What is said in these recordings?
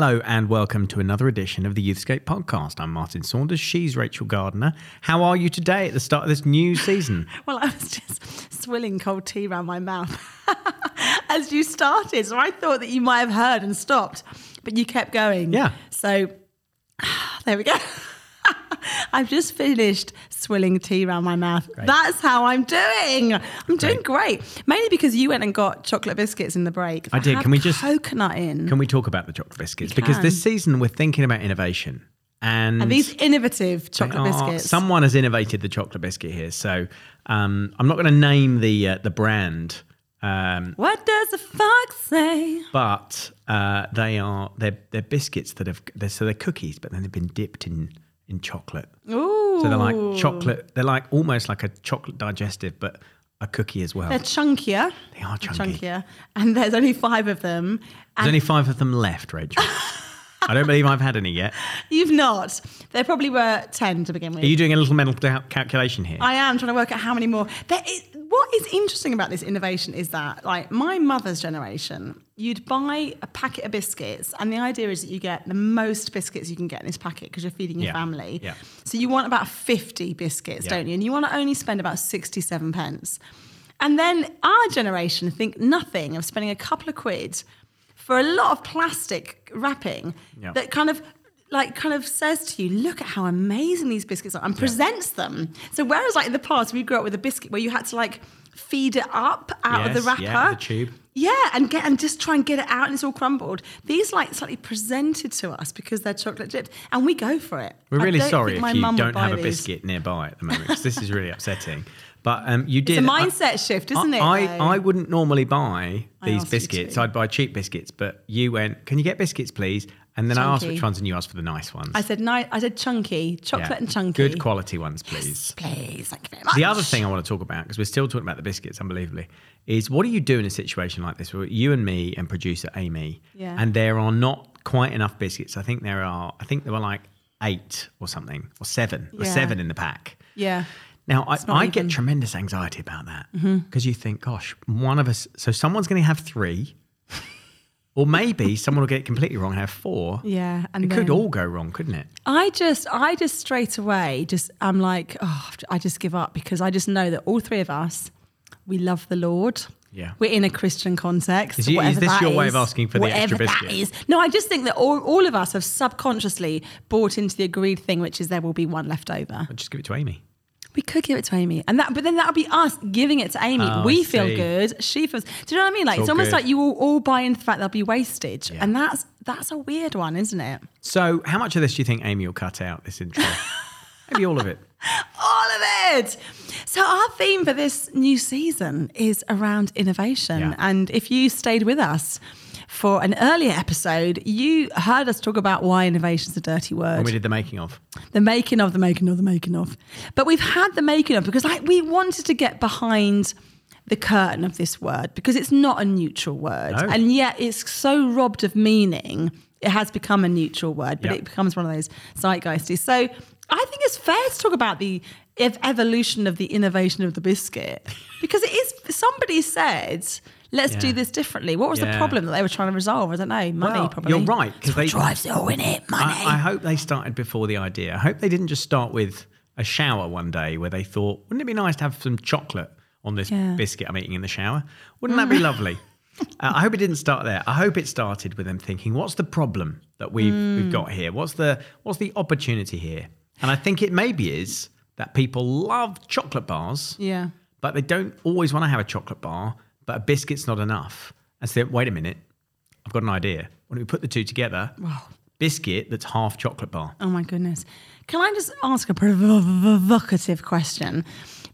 Hello and welcome to another edition of the Youthscape podcast. I'm Martin Saunders. She's Rachel Gardner. How are you today at the start of this new season? Well, I was just swilling cold tea around my mouth as you started. So I thought that you might have heard and stopped, but you kept going. Yeah. So there we go. I've just finished swilling tea around my mouth. That's how I'm doing. I'm doing great. Mainly because you went and got chocolate biscuits in the break. I did. Can we just- coconut in? Can we talk about the chocolate biscuits? Because this season we're thinking about innovation. And, and these innovative chocolate are- biscuits. Someone has innovated the chocolate biscuit here. So um, I'm not going to name the uh, the brand. Um, what does the fox say? but uh, they are they're, they're biscuits that have they're, so they're cookies, but then they've been dipped in in chocolate. Ooh. So they're like chocolate. They're like almost like a chocolate digestive, but a cookie as well. They're chunkier. They are chunky. Chunkier. And there's only five of them. There's only five of them left, Rachel. I don't believe I've had any yet. you've not. There probably were 10 to begin with. Are you doing a little mental cal- calculation here? I am trying to work out how many more. There is, what is interesting about this innovation is that, like, my mother's generation, you'd buy a packet of biscuits, and the idea is that you get the most biscuits you can get in this packet because you're feeding your Yeah, family. yeah. So you want about 50 biscuits, Yeah. don't you? And you want to only spend about 67 pence. And then our generation think nothing of spending a couple of quid for a lot of plastic wrapping Yeah. that kind of like kind of says to you, look at how amazing these biscuits are and presents them. So whereas like in the past we grew up with a biscuit where you had to like feed it up out of the wrapper. yeah, the tube. Yeah, and get and just try and get it out and it's all crumbled. These like slightly presented to us because they're chocolate dipped and we go for it. We're really sorry if you don't have a biscuit nearby at the moment because this is really upsetting. But um, you did. It's a mindset shift, isn't it? I, though? I wouldn't normally buy these biscuits. I'd buy cheap biscuits, but you went, "Can you get biscuits, please?" And then I asked which ones, and you asked for the nice ones. I said no. I said chunky, chocolate Yeah. and chunky. Good quality ones, please. Please, thank you very much. The other thing I want to talk about, because we're still talking about the biscuits, unbelievably, is what do you do in a situation like this where you and me and producer Amy, Yeah. and there are not quite enough biscuits. I think there are. I think there were like eight or something, or seven, or seven in the pack. Yeah. Now, I, I even- Mm-hmm. get tremendous anxiety about that because you think, gosh, one of us, so someone's going to have three, or maybe someone will get it completely wrong and have four. Yeah, and it could all go wrong, couldn't it? I just, I just straight away, just, I'm like, oh, I just give up because I just know that all three of us, we love the Lord. Yeah. We're in a Christian context. Is you- is this that your way of asking for the extra biscuit? is. No, I just think that all, all of us have subconsciously bought into the agreed thing, which is there will be one left over. I'll just give it to Amy. We could give it to Amy, and that, but then that would be us giving it to Amy. Oh, we feel see. good. She feels. Do you know what I mean? Like It's it's, almost good. like you all, all buy into the fact there'll be wastage, Yeah. and that's that's a weird one, isn't it? So, how much of this do you think Amy will cut out this intro? maybe all of it. all of it. So our theme for this new season is around innovation. Yeah. And if you stayed with us for an earlier episode, you heard us talk about why innovation is a dirty word. When we did the making of. the making of the making of the making of. But we've had the making of because like we wanted to get behind the curtain of this word because it's not a neutral word. No. And yet it's so robbed of meaning. It has become a neutral word, but Yeah. it becomes one of those zeitgeisty. So I think it's fair to talk about the ev- evolution of the innovation of the biscuit because it is somebody said let's do this differently what was the problem that they were trying to resolve i don't know money Well, probably You're right. Because they, drives it all in it money I, I hope they started before the idea. I hope they didn't just start with a shower one day where they thought, wouldn't it be nice to have some chocolate on this Yeah. biscuit I'm eating in the shower? Wouldn't that be lovely? Uh, I hope it didn't start there. I hope it started with them thinking, what's the problem that we've, we've got here? What's the what's the opportunity here? And I think it maybe is that people love chocolate bars, yeah but they don't always want to have a chocolate bar, but a biscuit's not enough. And so, wait a minute, I've got an idea. Why don't we put the two together? Biscuit that's half chocolate bar. Oh my goodness. Can I just ask a provocative question?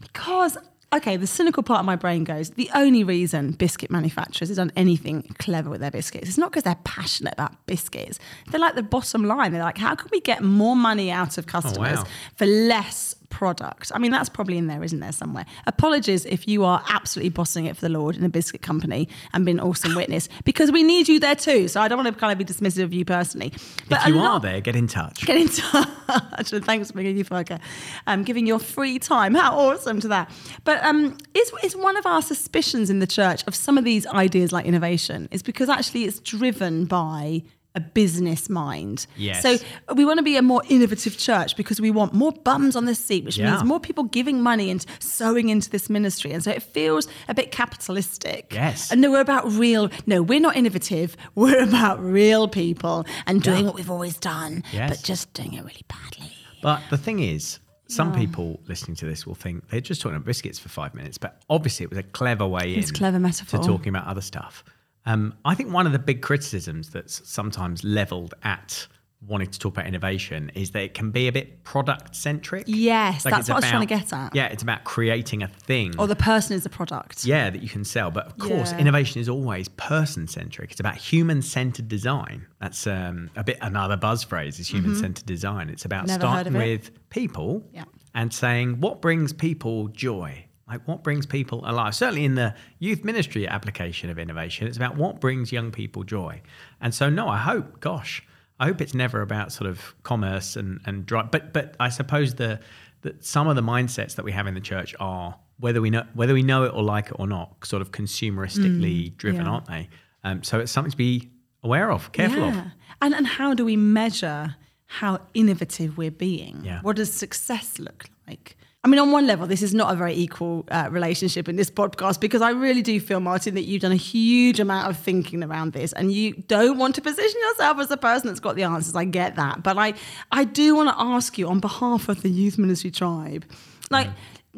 Because, okay, the cynical part of my brain goes the only reason biscuit manufacturers have done anything clever with their biscuits is not because they're passionate about biscuits. They're like the bottom line. They're like, how can we get more money out of oh, customers wow. for less product. I mean, that's probably in there, isn't there, somewhere? Apologies if you are absolutely bossing it for the Lord in a biscuit company and being an awesome witness, because we need you there too. So I don't want to kind of be dismissive of you personally. But if you are there, get in touch. Get in touch. and thanks for being you Foka. Um, giving your free time. How awesome to that. But um, is, is one of our suspicions in the church of some of these ideas like innovation is because actually it's driven by a business mind. Yes. So we want to be a more innovative church because we want more bums on the seat, which Yeah. means more people giving money and sowing into this ministry. And so it feels a bit capitalistic. Yes. And no, we're about real. No, we're not innovative. We're about real people and doing what we've always done, Yes. but just doing it really badly. But the thing is, some people listening to this will think they're just talking about biscuits for five minutes, but obviously it was a clever way in It's a clever metaphor. to talking about other stuff. Um, I think one of the big criticisms that's sometimes leveled at wanting to talk about innovation is that it can be a bit product centric. Yes, that's it's what I was trying to get at. Yeah, it's about creating a thing. Or the person is the product. yeah, that you can sell. But of course, Yeah. innovation is always person centric. It's about human centered design. That's um, a bit another buzz phrase is human centered design. It's about Mm-hmm. Never starting it. with people Yeah. and saying what brings people joy. Like what brings people alive? Certainly in the youth ministry application of innovation, it's about what brings young people joy. And so, no, I hope, gosh, I hope it's never about sort of commerce and and drive. But but I suppose the that some of the mindsets that we have in the church are whether we know whether we know it or like it or not, sort of consumeristically driven, Mm, yeah. aren't they? Um, so it's something to be aware of, careful of. And and how do we measure how innovative we're being? Yeah. What does success look like? I mean, on one level, this is not a very equal uh, relationship in this podcast because I really do feel, Martin, that you've done a huge amount of thinking around this, and you don't want to position yourself as the person that's got the answers. I get that, but I, I do want to ask you on behalf of the youth ministry tribe, like.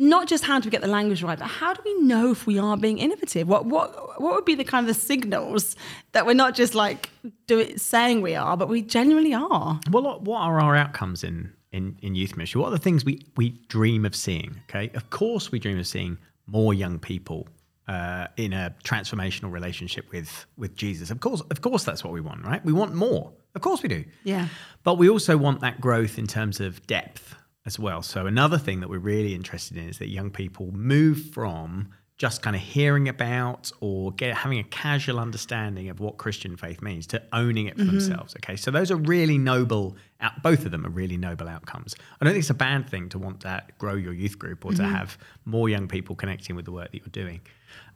Not just how do we get the language right, but how do we know if we are being innovative? What what what would be the kind of the signals that we're not just like do it saying we are, but we genuinely are? Well, what- what are our outcomes in, in, in youth ministry? What are the things we, we dream of seeing? Okay, of course, we dream of seeing more young people uh, in a transformational relationship with with Jesus. Of course, of course, that's what we want, right? We want more. Of course, we do. Yeah. But we also want that growth in terms of depth as well. So another thing that we're really interested in is that young people move from just kind of hearing about or get having a casual understanding of what Christian faith means to owning it for themselves. Okay, so those are really noble. Out, both of them are really noble outcomes. I don't think it's a bad thing to want to grow your youth group or to have more young people connecting with the work that you're doing.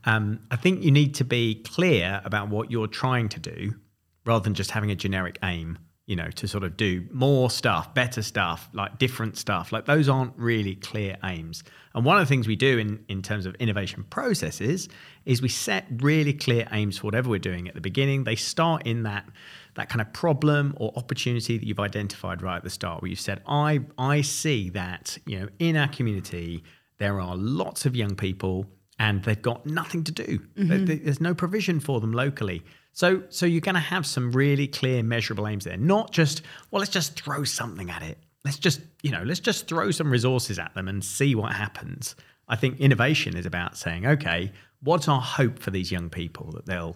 Um, I think you need to be clear about what you're trying to do rather than just having a generic aim you know to sort of do more stuff better stuff like different stuff like those aren't really clear aims and one of the things we do in in terms of innovation processes is we set really clear aims for whatever we're doing at the beginning they start in that that kind of problem or opportunity that you've identified right at the start where you've said i i see that you know in our community there are lots of young people and they've got nothing to do. There- mm-hmm. There's no provision for them locally. So, so you're going to have some really clear, measurable aims there. Not just, well, let's just throw something at it. Let's just, you know, let's just throw some resources at them and see what happens. I think innovation is about saying, okay, what's our hope for these young people that they'll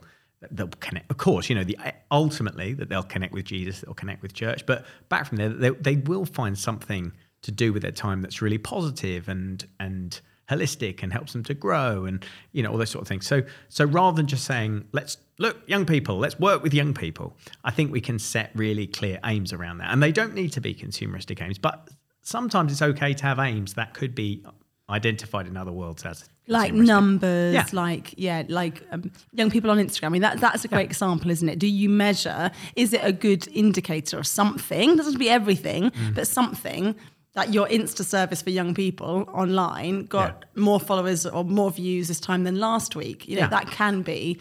they'll connect. Of course, you know, the ultimately that they'll connect with Jesus, they'll connect with church. But back from there, they, they will find something to do with their time that's really positive and and holistic and helps them to grow and you know all those sort of things so so rather than just saying let's look young people let's work with young people i think we can set really clear aims around that and they don't need to be consumeristic aims but sometimes it's okay to have aims that could be identified in other worlds as like numbers, Yeah. like yeah, like um, young people on Instagram. I mean, that that's a great example, isn't it? Do you measure? Is it a good indicator of something? Doesn't have to be everything, Mm. but something that your Insta service for young people online got more followers or more views this time than last week. You know, Yeah. that can be.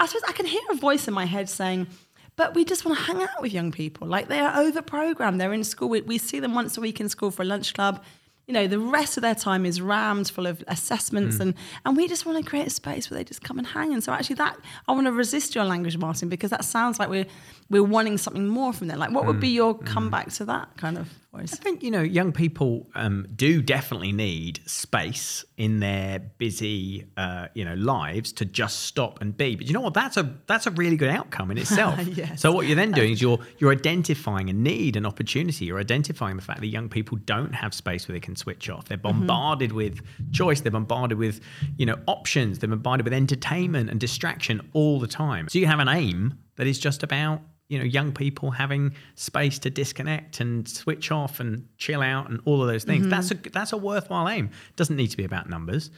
I suppose I can hear a voice in my head saying. But we just want to hang out with young people. Like they are over programmed. They're in school. We, we see them once a week in school for a lunch club you know the rest of their time is rammed full of assessments mm. and and we just want to create a space where they just come and hang and so actually that i want to resist your language martin because that sounds like we're we're wanting something more from them like what would be mm. your mm. comeback to that kind of voice. I think you know young people um, do definitely need space in their busy uh, you know lives to just stop and be. But you know what? That's a that's a really good outcome in itself. Yes. So what you're then doing is you're you're identifying a need, an opportunity. You're identifying the fact that young people don't have space where they can switch off. They're bombarded with choice. They're bombarded with you know options. They're bombarded with entertainment and distraction all the time. So you have an aim that is just about you know young people having space to disconnect and switch off and chill out and all of those things that's a that's a worthwhile aim doesn't need to be about numbers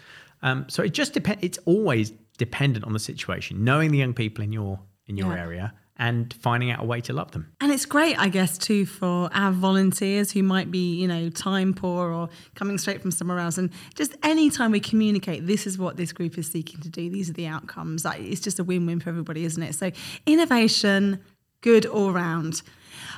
um, so it just depends it's always dependent on the situation knowing the young people in your in your Yeah. area and finding out a way to love them And it's great, I guess, too, for our volunteers who might be, you know, time poor or coming straight from somewhere else. And just any time we communicate, this is what this group is seeking to do, these are the outcomes. Like, it's just a win win for everybody, isn't it? So, innovation, good all round.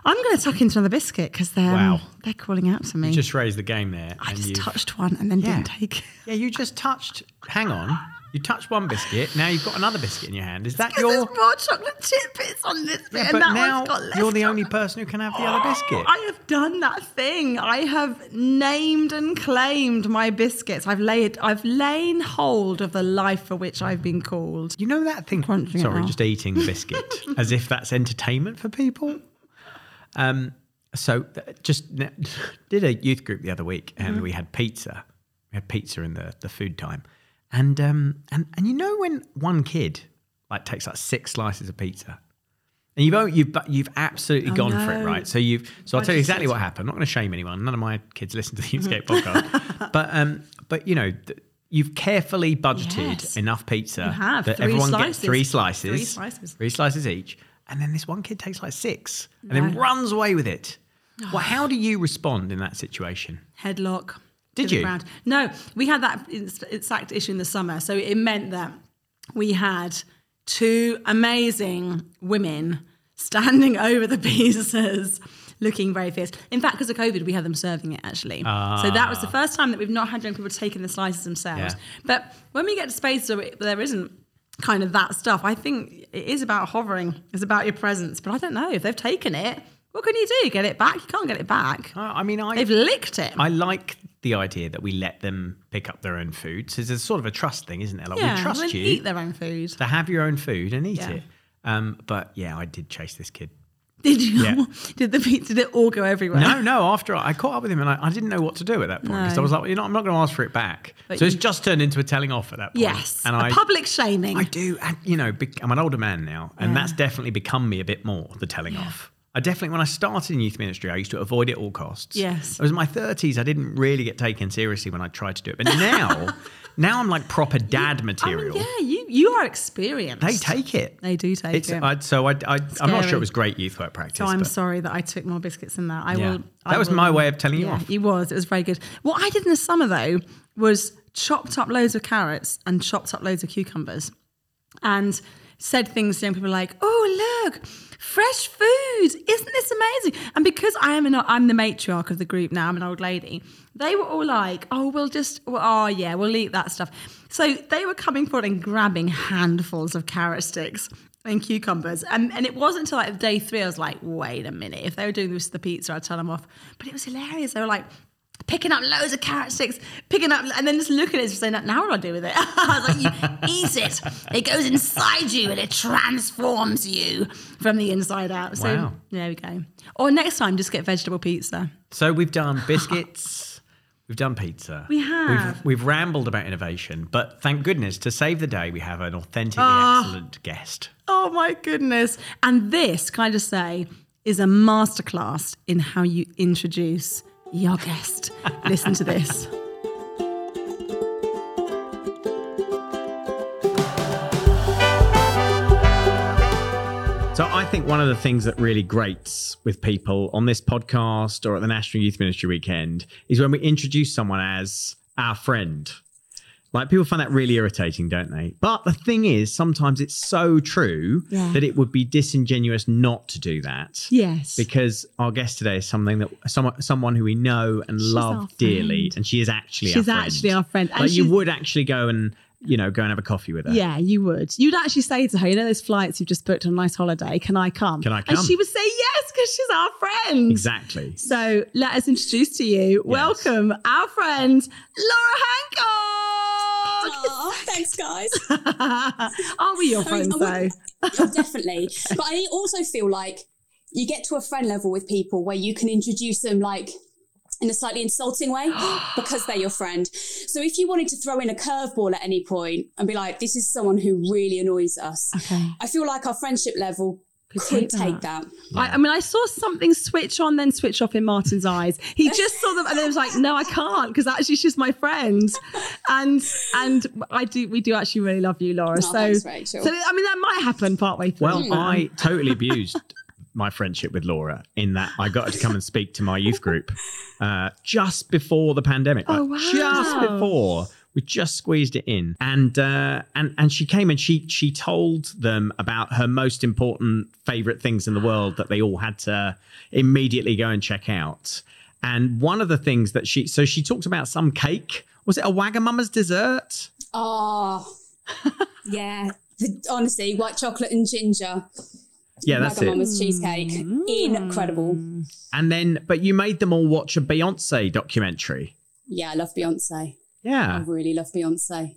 I'm going to tuck into another biscuit because they're, um, Wow. they're calling out to me. You just raised the game there I just you've- touched one and then Yeah. didn't take it. yeah you just touched hang on you touch one biscuit now you've got another biscuit in your hand is that your there's more chocolate chip bits on this bit, and but that now one's got less you're the only person who can have the other biscuit I have done that thing. I have named and claimed my biscuits. I've laid I've lain hold of the life for which I've been called. You know that thing? Crunching Sorry, just eating the biscuit as if that's entertainment for people. Um, so just did a youth group the other week, and Mm-hmm. we had pizza. We had pizza in the the food time, and um, and and you know when one kid like takes like six slices of pizza. And you've you've you've absolutely gone for it, Oh, right? So you've so I'll tell you exactly what happened. I'm not going to shame anyone. None of my kids listen to the Youthscape podcast, but um, but you know, th- you've carefully budgeted Yes. enough pizza You have. that Three everyone gets three slices, Three slices. three slices each, and then this one kid takes like six and then runs away with it. Well, how do you respond in that situation? Headlock. Did you? ground. No, we had that exact issue in the summer. So it meant that we had two amazing women standing over the pizzas. Looking very fierce. In fact, because of COVID, we had them serving it actually. So that was the first time that we've not had young people taking the slices themselves. Yeah. But when we get to spaces where there isn't kind of that stuff, I think it is about hovering. It's about your presence. But I don't know if they've taken it. What can you do? Get it back? You can't get it back. Uh, I mean, I They've licked it. I like the idea that we let them pick up their own food. So there's sort of a trust thing, isn't there? Like yeah, we trust well, you eat their own food. to have your own food and eat Yeah. it. Um, but yeah, I did chase this kid. Did you? Yeah. Did the pizza? Did it all go everywhere? No, no. After I, I caught up with him, and I, I didn't know what to do at that point because I was like, you know, I'm not going to ask for it back. But so it's just turned into a telling off at that point. Yes. and a I public shaming. I do, and, you know, bec- I'm an older man now, and Yeah. that's definitely become me a bit more the telling off. I definitely, when I started in youth ministry, I used to avoid it at all costs. Yes. It was in my 30s. I didn't really get taken seriously when I tried to do it, but now, now I'm like proper dad I mean, material. yeah, you you are experienced. They take it. They do take It's it. I, so I, I I'm not sure it was great youth work practice. so I'm but sorry that I took more biscuits than that. I Yeah. will. That I was will- my way of telling you yeah, off. It was. It was very good. What I did in the summer though was chopped up loads of carrots and chopped up loads of cucumbers, and said things to young people like, "Oh look, fresh food! Isn't this amazing?" And because I am an I'm the matriarch of the group now, I'm an old lady. They were all like, "Oh, we'll just, oh yeah, we'll eat that stuff." So they were coming forward and grabbing handfuls of carrot sticks and cucumbers. And, and it wasn't until like day three I was like, wait a minute. If they were doing this to the pizza, I'd tell them off. But it was hilarious. They were like picking up loads of carrot sticks, picking up, and then just looking at it and saying, now what do I do with it? I was like, you eat it. It goes inside you and it transforms you from the inside out. So Wow. there we go. Or next time, just get vegetable pizza. So we've done biscuits, we've done pizza. We have. We've, we've rambled about innovation, but thank goodness to save the day, we have an authentically Ah. excellent guest. Oh my goodness. And this, can I just say, is a masterclass in how you introduce your guest. Listen to this. So I think one of the things that really grates with people on this podcast or at the National Youth Ministry Weekend is when we introduce someone as our friend. Like people find that really irritating, don't they? But the thing is, sometimes it's so true Yeah. that it would be disingenuous not to do that. Yes. Because our guest today is something that someone someone who we know and our love dearly, and she is actually She's our friend. actually our friend. And Like you would actually go and you know, go and have a coffee with her. Yeah, you would. You'd actually say to her, you know, those flights you've just booked on a nice holiday, can I come? Can I come? And she would say yes because she's our friend. Exactly. So let us introduce to you, welcome our friend, Laura Hancock. Aw, thanks, guys. Are we your I mean, friends though? Definitely. But I also feel like you get to a friend level with people where you can introduce them like in a slightly insulting way because they're your friend. So if you wanted to throw in a curveball at any point and be like, this is someone who really annoys us, Okay. I feel like our friendship level Could could take take that. that. I, I mean, I saw something switch on, then switch off in Martin's eyes. He just saw them, and then was like, "No, I can't," because actually she's my friend, and and I do. We do actually really love you, Laura. Oh, so, thanks, Rachel. so I mean, that might happen partway through. Well, I totally abused my friendship with Laura in that I got her to come and speak to my youth group uh, just before the pandemic. Oh, like, wow. Just before. We just squeezed it in, and uh, and and she came and she she told them about her most important favorite things in the world that they all had to immediately go and check out. And one of the things that she so she talked about some cake. Was it a Wagamama's dessert? Oh, yeah. The- honestly, white chocolate and ginger. Yeah, that's it. Wagamama's cheesecake. Incredible. And then, but you made them all watch a Beyonce documentary. Yeah, I love Beyonce. I really love Beyonce.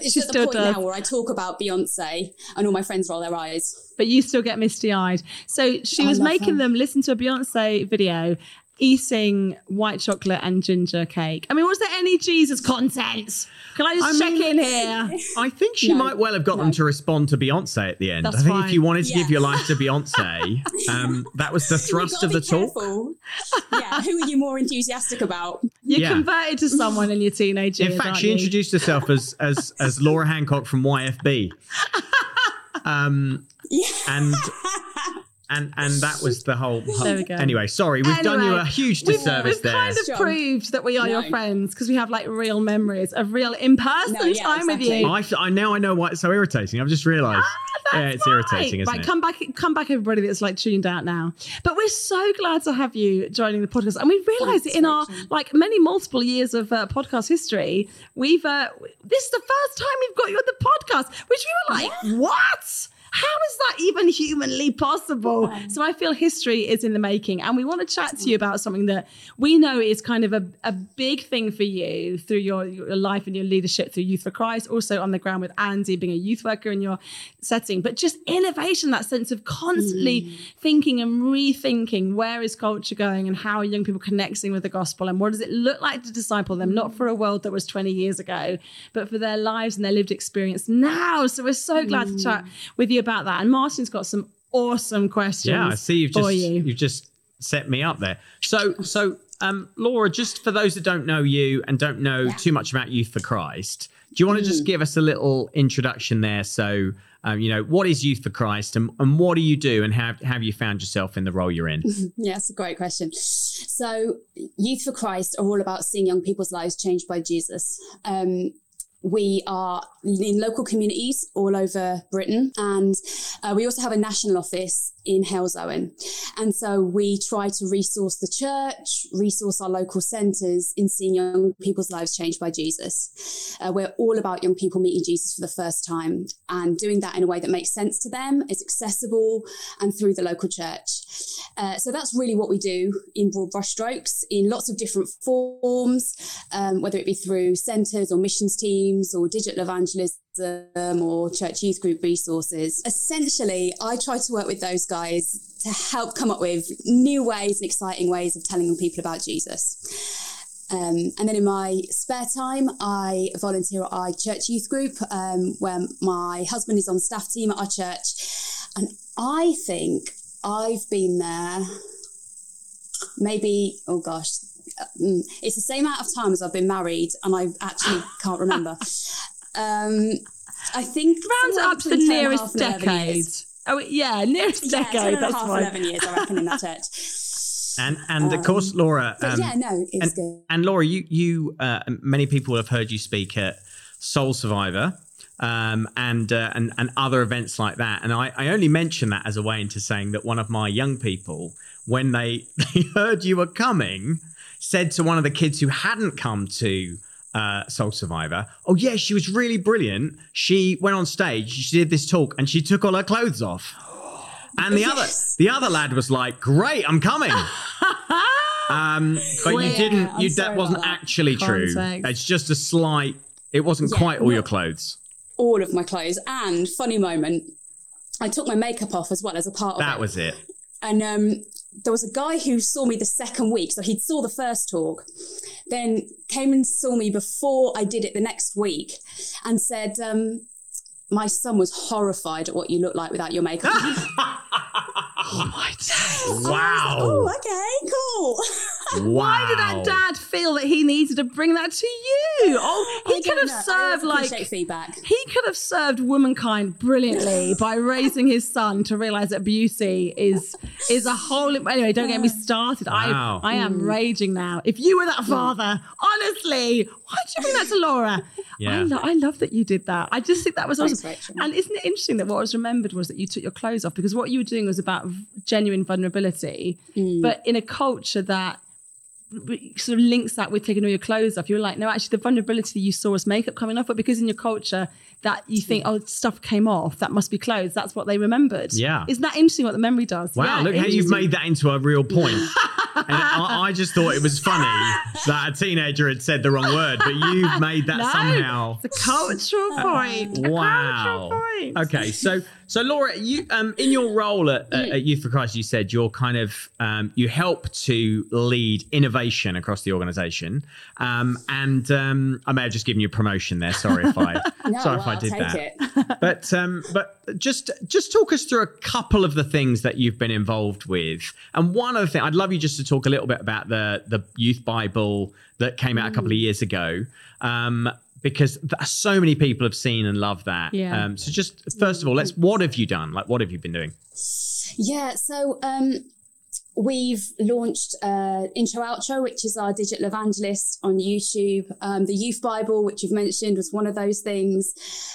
It's She at the point does. now where I talk about Beyonce and all my friends roll their eyes. but you still get misty eyed. So she I was making her. them listen to a Beyonce video, eating white chocolate and ginger cake. I mean, was there any Jesus content? Can I just I check mean- in here? I think she No, might well have got them no. to respond to Beyonce at the end. That's I think fine. if you wanted to Yeah. give your life to Beyonce, um, that was the thrust of the be talk. yeah, who are you more enthusiastic about? You Yeah. converted to someone in your teenage years. In fact, aren't she you? introduced herself as as as Laura Hancock from YFC. Um, Yeah. and and and that was the whole. There we go. Anyway, sorry, we've done you a huge We've, disservice we've there. kind of Sure. proved that we are your friends because we have like real memories of real in person No, yeah, time with you. I, I now I know why it's so irritating. I've just realised. yeah, it's irritating, isn't right, it? come back, come back, everybody that's like tuned out now. But we're so glad to have you joining the podcast, and we realise Thanks, in our Rachel. like many multiple years of uh, podcast history, we've uh, this is the first time we've got you on the podcast, which we were like, what? How is that even humanly possible? So I feel history is in the making, and we want to chat to you about something that we know is kind of a, a big thing for you through your, your life and your leadership through Youth for Christ, also on the ground with Andy being a youth worker in your setting, but just innovation, that sense of constantly mm. thinking and rethinking where is culture going and how are young people connecting with the gospel and what does it look like to disciple them, not mm. for a world that was 20 years ago, but for their lives and their lived experience now. So we're so glad to chat mm. with you about that. And Martin's got some awesome questions. Yeah, I see you've just you. you've just set me up there. So so um Laura, just for those that don't know you and don't know too much about Youth for Christ, do you want to Mm. just give us a little introduction there? So um, you know, what is Youth for Christ and, and what do you do and have have you found yourself in the role you're in? Yeah, that's a great question. So, Youth for Christ are all about seeing young people's lives changed by Jesus. Um, we are in local communities all over Britain, and uh, we also have a national office in Halesowen. And so we try to resource the church, resource our local centres in seeing young people's lives changed by Jesus. Uh, we're all about young people meeting Jesus for the first time and doing that in a way that makes sense to them, is accessible, and through the local church. Uh, so that's really what we do in broad brushstrokes in lots of different forms, um, whether it be through centres or missions teams or digital evangelism or church youth group resources. Essentially, I try to work with those guys to help come up with new ways and exciting ways of telling people about Jesus. Um, and then in my spare time, I volunteer at our church youth group, um, where my husband is on staff team at our church. And I think I've been there maybe, oh gosh, it's the same amount of time as I've been married, and I actually can't remember. Um, I think Round up to the between 10 and a nearest half and 11 decade. years. Oh, yeah, nearest Yeah, decade. That's half, fine. 11 years, I reckon, in that church. And and of course, Laura. But um, yeah, no, it's and, good. and Laura, you you uh, many people have heard you speak at Soul Survivor. Um, and, uh, and and other events like that, and I, I only mention that as a way into saying that one of my young people, when they, they heard you were coming, said to one of the kids who hadn't come to uh, Soul Survivor. Oh yeah, she was really brilliant. She went on stage, she did this talk, and she took all her clothes off. And the Yes. other the other lad was like, "Great, I'm coming." um, but you didn't. You that wasn't that. actually true. It's just a slight. It wasn't Yeah, quite all your clothes. All of my clothes. And funny moment, I took my makeup off as well as a part of That was it. And um, there was a guy who saw me the second week. So he saw the first talk, then came and saw me before I did it the next week and said, um, my son was horrified at what you look like without your makeup. Oh my days. Wow. oh, okay, cool. wow. Why did that dad feel that he needed to bring that to you? Oh, he could have know. Served like feedback. he could have served womankind brilliantly by raising his son to realize that beauty is is a whole. Anyway, don't get me started. Wow. I I am raging now. If you were that father, honestly, why did you bring that to Laura? Yeah. I, lo- I love that you did that. I just think that was Thanks, awesome. Rachel. And isn't it interesting that what was remembered was that you took your clothes off because what you were doing was about genuine vulnerability, Mm. but in a culture that sort of links that with taking all your clothes off. You're like, no, actually, the vulnerability you saw was makeup coming off, but because in your culture that you think, oh, stuff came off, that must be clothes. That's what they remembered. Yeah. isn't that interesting? What the memory does? Wow, Yeah, look how you've made that into a real point. and I, I just thought it was funny that a teenager had said the wrong word, but you've made that No, somehow. The cultural point. A Wow. cultural point. Okay, so so Laura, you um in your role at, at, at Youth for Christ, you said you're kind of um you help to lead innovation across the organisation, um and um I may have just given you a promotion there. Sorry if I No, sorry well, if I did that. it. but um, but just just talk us through a couple of the things that you've been involved with, and one other thing I'd love you just to talk a little bit about the the Youth Bible that came out a couple of years ago, um, because so many people have seen and loved that. Yeah. Um, so just first of all, let's what have you done? Like, what have you been doing? Yeah, so um, we've launched uh, Intro Outro, which is our digital evangelist on YouTube. Um, the Youth Bible, which you've mentioned, was one of those things.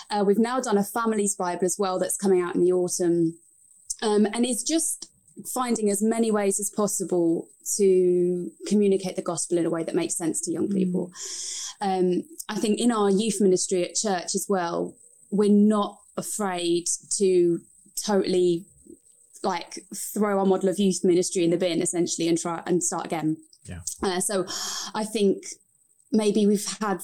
Uh, we've now done a Families Bible as well that's coming out in the autumn. Um, and it's just finding as many ways as possible to communicate the gospel in a way that makes sense to young people. Um, I think in our youth ministry at church as well, we're not afraid to totally like throw our model of youth ministry in the bin essentially and try and start again. Yeah. Uh, so I think maybe we've had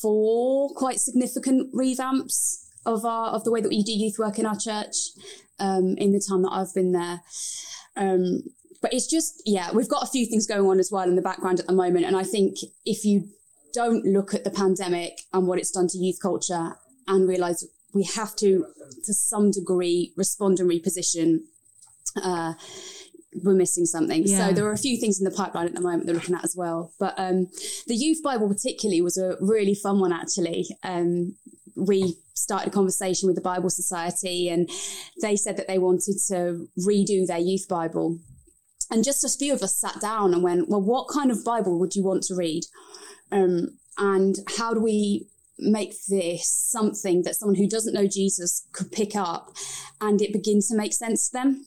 four quite significant revamps of our of the way that we do youth work in our church um, in the time that I've been there. Um, but it's just yeah, we've got a few things going on as well in the background at the moment, and I think if you don't look at the pandemic and what it's done to youth culture and realize we have to to some degree respond and reposition uh, we're missing something. Yeah. So there are a few things in the pipeline at the moment they're looking at as well. But um, the Youth Bible particularly was a really fun one actually. Um, we started a conversation with the Bible Society and they said that they wanted to redo their Youth Bible. And just a few of us sat down and went, well, what kind of Bible would you want to read? Um, and how do we make this something that someone who doesn't know Jesus could pick up and it begin to make sense to them?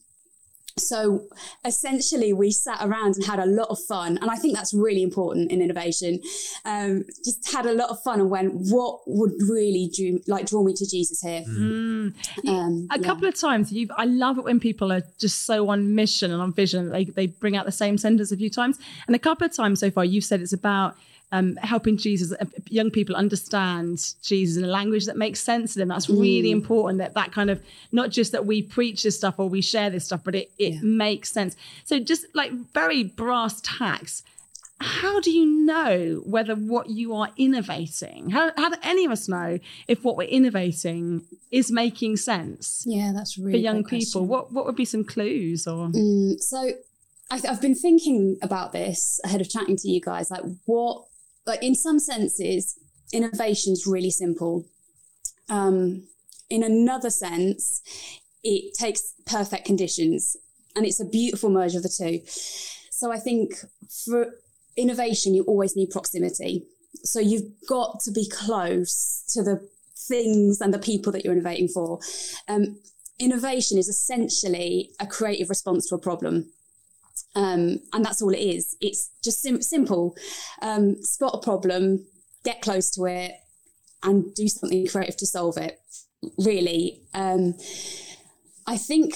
So essentially, we sat around and had a lot of fun. And I think that's really important in innovation. Um, just had a lot of fun and went, what would really drew, like draw me to Jesus here? Um, Mm. a yeah. couple of times you've i love it when people are just so on mission and on vision they, they bring out the same sentence a few times and a couple of times so far you've said it's about um, helping jesus uh, young people understand jesus in a language that makes sense to them that's really important that that kind of not just that we preach this stuff or we share this stuff but it, it Yeah. makes sense so just like very brass tacks how do you know whether what you are innovating how, how do any of us know if what we're innovating is making sense Yeah, that's really for young people question. what what would be some clues or Mm, so I've been thinking about this ahead of chatting to you guys. Like, what, like, in some senses, innovation's really simple. Um, in another sense, it takes perfect conditions and it's a beautiful merge of the two. So I think for innovation, you always need proximity. So you've got to be close to the things and the people that you're innovating for. Um, innovation is essentially a creative response to a problem. Um, and that's all it is. It's just sim- simple. Um, spot a problem, get close to it, and do something creative to solve it. Really, um, I think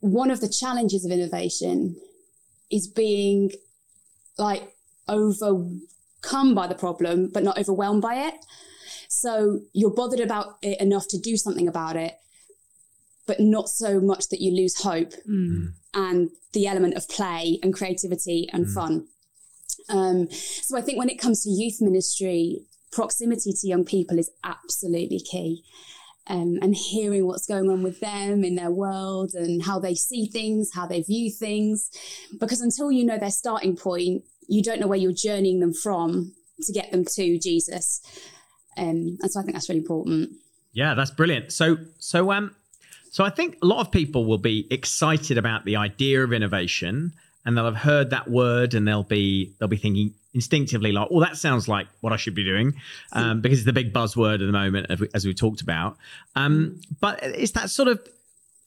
one of the challenges of innovation is being like overcome by the problem, but not overwhelmed by it. So you're bothered about it enough to do something about it, but not so much that you lose hope Mm. and the element of play and creativity and fun. Um, so I think when it comes to youth ministry, proximity to young people is absolutely key. Um, and hearing what's going on with them in their world and how they see things, how they view things. Because until you know their starting point, you don't know where you're journeying them from to get them to Jesus. Um, and so I think that's really important. Yeah, that's brilliant. So, so, um, so I think a lot of people will be excited about the idea of innovation, and they'll have heard that word, and they'll be they'll be thinking instinctively like, "Oh, that sounds like what I should be doing," um, because it's the big buzzword at the moment, as we, as we talked about. Um, but is that sort of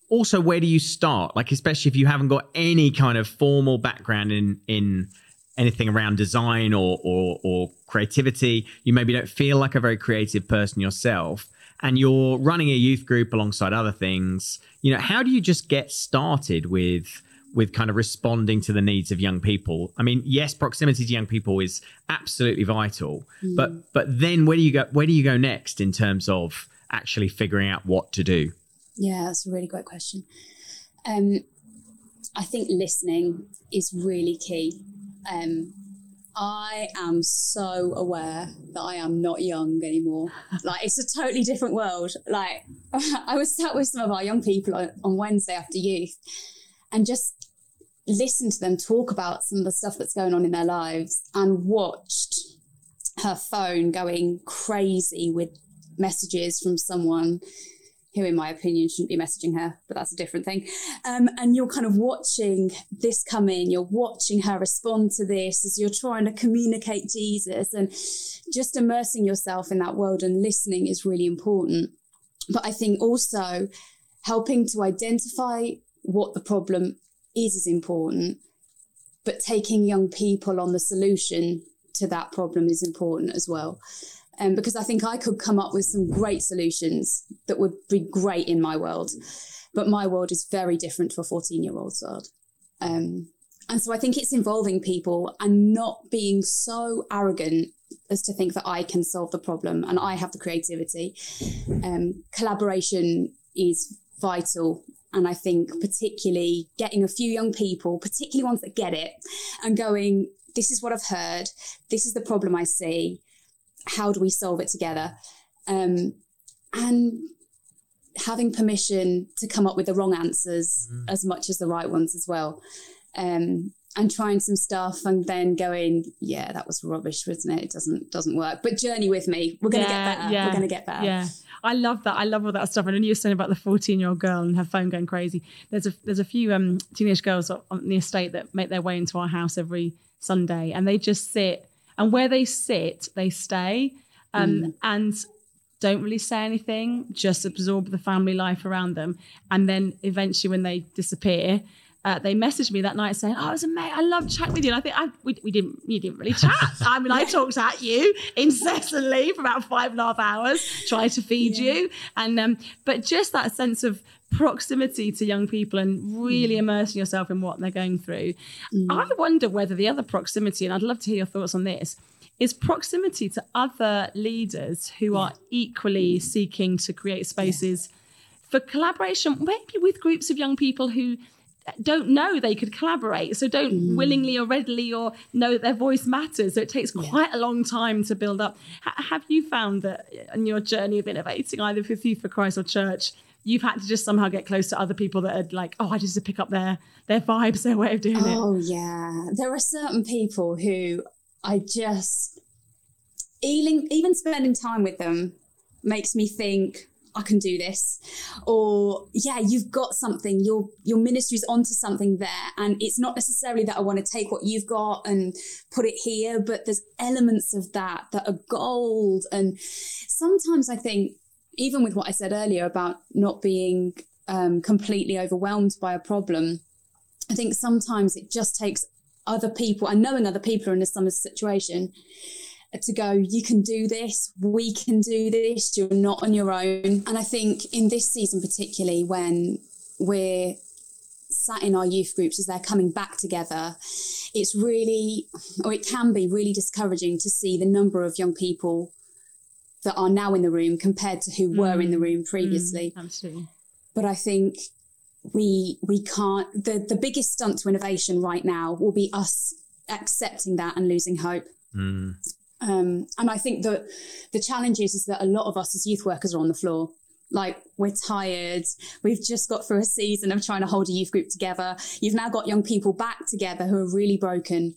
also where do you start? Like, especially if you haven't got any kind of formal background in in anything around design or, or or creativity, you maybe don't feel like a very creative person yourself, and you're running a youth group alongside other things. You know, how do you just get started with with kind of responding to the needs of young people? I mean, yes, proximity to young people is absolutely vital, but but then where do you go? Where do you go next in terms of actually figuring out what to do? Yeah, that's a really great question. Um, I think listening is really key. Um, I am so aware that I am not young anymore. Like it's a totally different world. Like I was sat with some of our young people on, Wednesday after youth, and just listened to them talk about some of the stuff that's going on in their lives, and watched her phone going crazy with messages from someone who, in my opinion, shouldn't be messaging her, but that's a different thing. Um, and you're kind of watching this come in, you're watching her respond to this as you're trying to communicate Jesus and just immersing yourself in that world and listening is really important. But I think also helping to identify what the problem is is important, but taking young people on the solution to that problem is important as well um, because I think I could come up with some great solutions that would be great in my world. But my world is very different to a 14 year old's world. Um, and so I think it's involving people and not being so arrogant as to think that I can solve the problem and I have the creativity. Um, collaboration is vital. And I think, particularly getting a few young people, particularly ones that get it, and going, This is what I've heard. This is the problem I see how do we solve it together? Um, and having permission to come up with the wrong answers as much as the right ones as well. Um, and trying some stuff and then going yeah that was rubbish wasn't it? It doesn't doesn't work. But journey with me. We're going to Yeah, get better. yeah, we're going to get better. Yeah, I love that. I love all that stuff. And then you were saying about the fourteen-year-old girl and her phone going crazy. There's a there's a few um, teenage girls on the estate that make their way into our house every Sunday, and they just sit. And where they sit, they stay, um, and don't really say anything. Just absorb the family life around them, and then eventually, when they disappear. Uh, they messaged me that night saying, "Oh, it was amazing. I love chatting with you." And I think I, we, we didn't, you didn't really chat. I mean, I talked at you incessantly for about five and a half hours, trying to feed you, and um, but just that sense of proximity to young people and really immersing yourself in what they're going through. I wonder whether the other proximity, and I'd love to hear your thoughts on this, is proximity to other leaders who are equally seeking to create spaces for collaboration, maybe with groups of young people who don't know they could collaborate, so don't hmm. willingly or readily or know that their voice matters. So it takes quite a long time to build up. H- have you found that in your journey of innovating, either with Youth for Christ or church, you've had to just somehow get close to other people that are like, oh, I just pick up their their vibes, their way of doing it. Oh yeah, there are certain people who I just even even spending time with them makes me think I can do this, or yeah, you've got something. Your your ministry's onto something there, and it's not necessarily that I want to take what you've got and put it here, but there's elements of that that are gold. And sometimes I think, even with what I said earlier about not being um, completely overwhelmed by a problem, I think sometimes it just takes other people and knowing other people are in a similar situation to go, you can do this, we can do this, you're not on your own. And I think in this season, particularly when we're sat in our youth groups as they're coming back together, it's really, or it can be really discouraging to see the number of young people that are now in the room compared to who were in the room previously. Mm, absolutely. But I think we we can't the the biggest stunt to innovation right now will be us accepting that and losing hope. Mm. Um, and I think that the challenge is, is that a lot of us as youth workers are on the floor. Like we're tired. We've just got through a season of trying to hold a youth group together. You've now got young people back together who are really broken.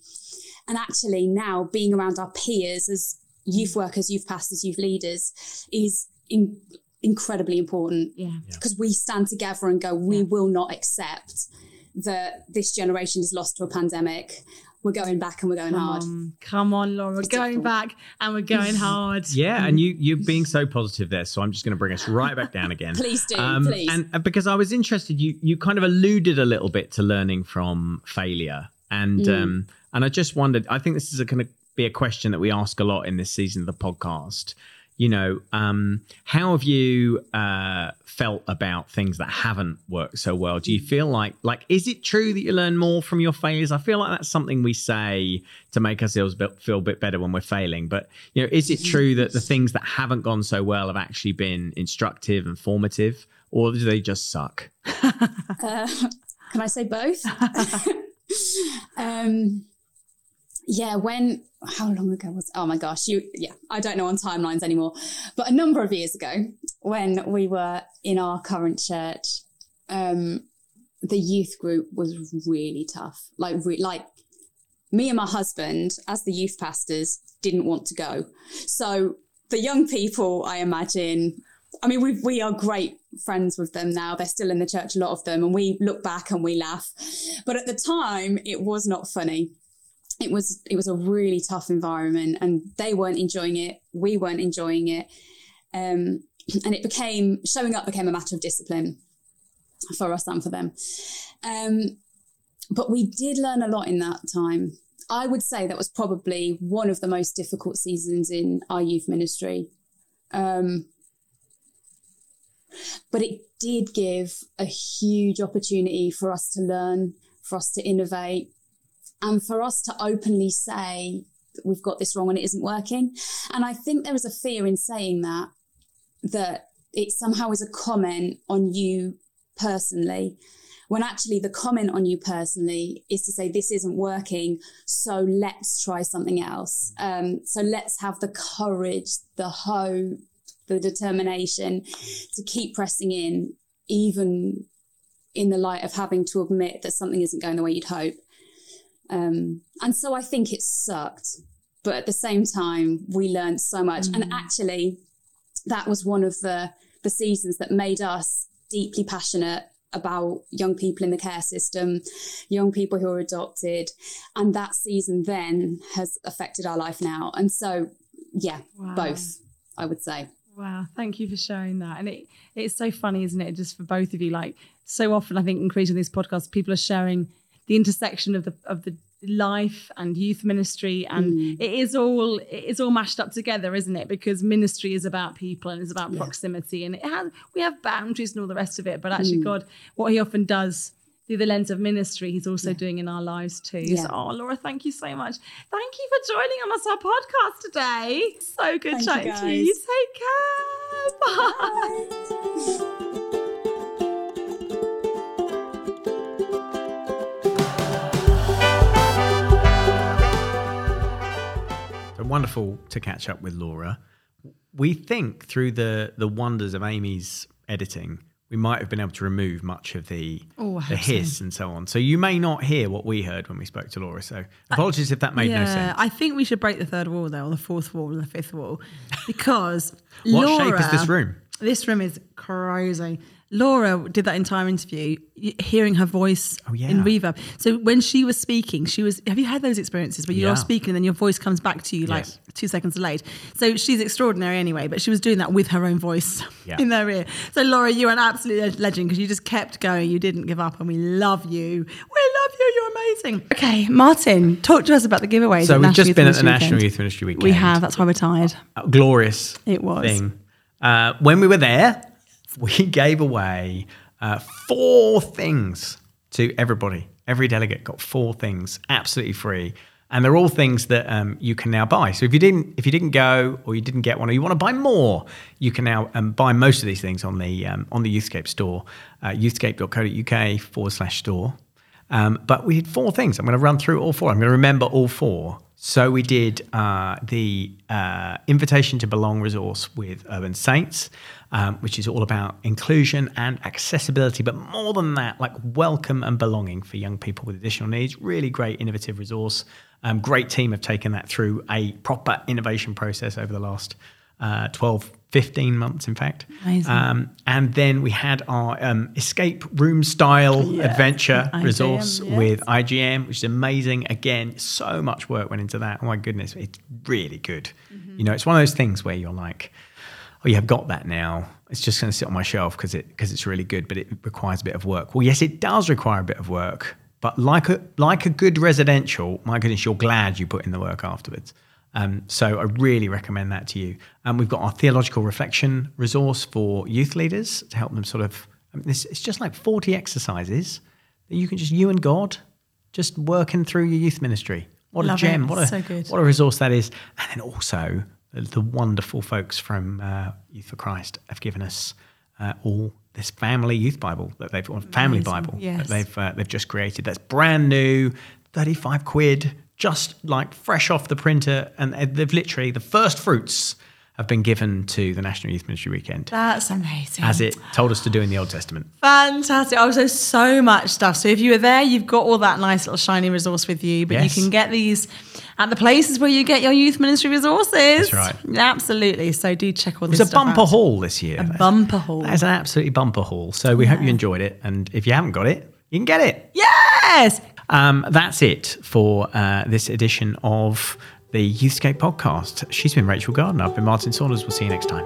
And actually now being around our peers as youth workers, youth pastors, youth leaders is in, incredibly important. Yeah. Because we stand together and go, we will not accept that this generation is lost to a pandemic. We're going back and we're going hard. Um, come on, Laura. We're going difficult. back and we're going hard. Yeah, and you you're being so positive there, so I'm just going to bring us right back down again. Please do, Um, please. And uh, because I was interested, you you kind of alluded a little bit to learning from failure, and Mm. um, and I just wondered. I think this is going to be a question that we ask a lot in this season of the podcast. You know, um, how have you uh, felt about things that haven't worked so well? Do you feel like like is it true that you learn more from your failures? I feel like that's something we say to make ourselves feel a bit better when we're failing. But you know, is it true that the things that haven't gone so well have actually been instructive and formative, or do they just suck? Uh, can I say both? um, yeah, when how long ago was? Oh my gosh, you yeah, I don't know on timelines anymore. But a number of years ago, when we were in our current church, um, the youth group was really tough. Like re- like me and my husband, as the youth pastors, didn't want to go. So the young people, I imagine, I mean, we we are great friends with them now. They're still in the church, a lot of them, and we look back and we laugh. But at the time, it was not funny. It was it was a really tough environment, and they weren't enjoying it. We weren't enjoying it, um, and it became showing up became a matter of discipline for us and for them. Um, but we did learn a lot in that time. I would say that was probably one of the most difficult seasons in our youth ministry. Um, but it did give a huge opportunity for us to learn, for us to innovate, and for us to openly say that we've got this wrong and it isn't working. And I think there is a fear in saying that, that it somehow is a comment on you personally, when actually the comment on you personally is to say this isn't working, so let's try something else. Um, so let's have the courage, the hope, the determination to keep pressing in, even in the light of having to admit that something isn't going the way you'd hope. Um, and so I think it sucked, but at the same time, we learned so much. And actually, that was one of the the seasons that made us deeply passionate about young people in the care system, young people who are adopted, and that season then has affected our life now. And so, yeah, Wow. both, I would say. Wow, thank you for sharing that. And it it's so funny, isn't it? Just for both of you. Like so often I think increasing this podcast, people are sharing the intersection of the of the life and youth ministry and mm. it is all it is all mashed up together isn't it? Because ministry is about people and it's about proximity and it has we have boundaries and all the rest of it but actually mm. god what he often does through the lens of ministry he's also doing in our lives too. Yeah. so oh laura thank you so much. Thank you for joining on us our podcast today. So good Thank you, chatting to you. guys. take care. Bye. So wonderful to catch up with Laura. We think through the the wonders of Amy's editing, we might have been able to remove much of the Oh, the hope so. hiss and so on. So you may not hear what we heard when we spoke to Laura. So apologies if that made no sense. I think we should break the third wall though, or the fourth wall, or the fifth wall, because what Laura, shape is this room? This room is crazy. Laura did that entire interview, hearing her voice Oh, yeah. in reverb. So when she was speaking, she was. Have you had those experiences where you're Yeah. speaking and then your voice comes back to you like Yes. two seconds delayed? So she's extraordinary anyway, but she was doing that with her own voice Yeah. in their ear. So Laura, you're an absolute legend because you just kept going. You didn't give up, and we love you. We love you. You're amazing. Okay, Martin, talk to us about the giveaways. So at we've National just Youth been at the Ministry National Weekend. Youth Ministry Weekend. We have. That's why we're tired. A glorious It was. thing. Uh, when we were there, we gave away uh, four things to everybody. Every delegate got four things absolutely free. And they're all things that um, you can now buy. So if you didn't, if you didn't go or you didn't get one, or you want to buy more, you can now um, buy most of these things on the um, on the Youthscape store, uh, youthscape.co.uk forward slash store. Um, but we did four things. I'm going to run through all four. I'm going to remember all four. So we did uh, the uh, Invitation to Belong resource with Urban Saints, um, which is all about inclusion and accessibility, but more than that, like welcome and belonging for young people with additional needs. Really great, innovative resource. Um, great team have taken that through a proper innovation process over the last uh, 12, 15 months, in fact. Um, and then we had our um, escape room style adventure IGM, resource yes. with IGM, which is amazing. Again, so much work went into that. Oh my goodness, it's really good. Mm-hmm. You know, it's one of those things where you're like, oh, yeah, I've got that now. It's just going to sit on my shelf because it because it's really good, but it requires a bit of work. Well, yes, it does require a bit of work, but like a like a good residential, my goodness, you're glad you put in the work afterwards. Um, so I really recommend that to you. And we've got our theological reflection resource for youth leaders to help them sort of. I mean, this, it's just like 40 exercises that you can just you and God just working through your youth ministry. What Love a gem! it. What a So good. what a resource that is. And then also the, wonderful folks from uh, Youth for Christ have given us uh, all this family youth Bible that they've or family Amazing. Bible that they've uh, they've just created. That's brand new, thirty five quid, just like fresh off the printer, and they've literally the first fruits have been given to the National Youth Ministry Weekend. That's amazing. As it told us to do in the Old Testament. Fantastic. Oh, so so much stuff. So if you were there, you've got all that nice little shiny resource with you, but Yes. you can get these at the places where you get your youth ministry resources. That's right. Absolutely. So do check all this was a bumper out. haul this year. A bumper haul. Is an absolutely bumper haul. So we hope you enjoyed it. And if you haven't got it, you can get it. Yes. Um, that's it for uh, this edition of the Youthscape podcast. She's been Rachel Gardner. I've been Martin Saunders. We'll see you next time.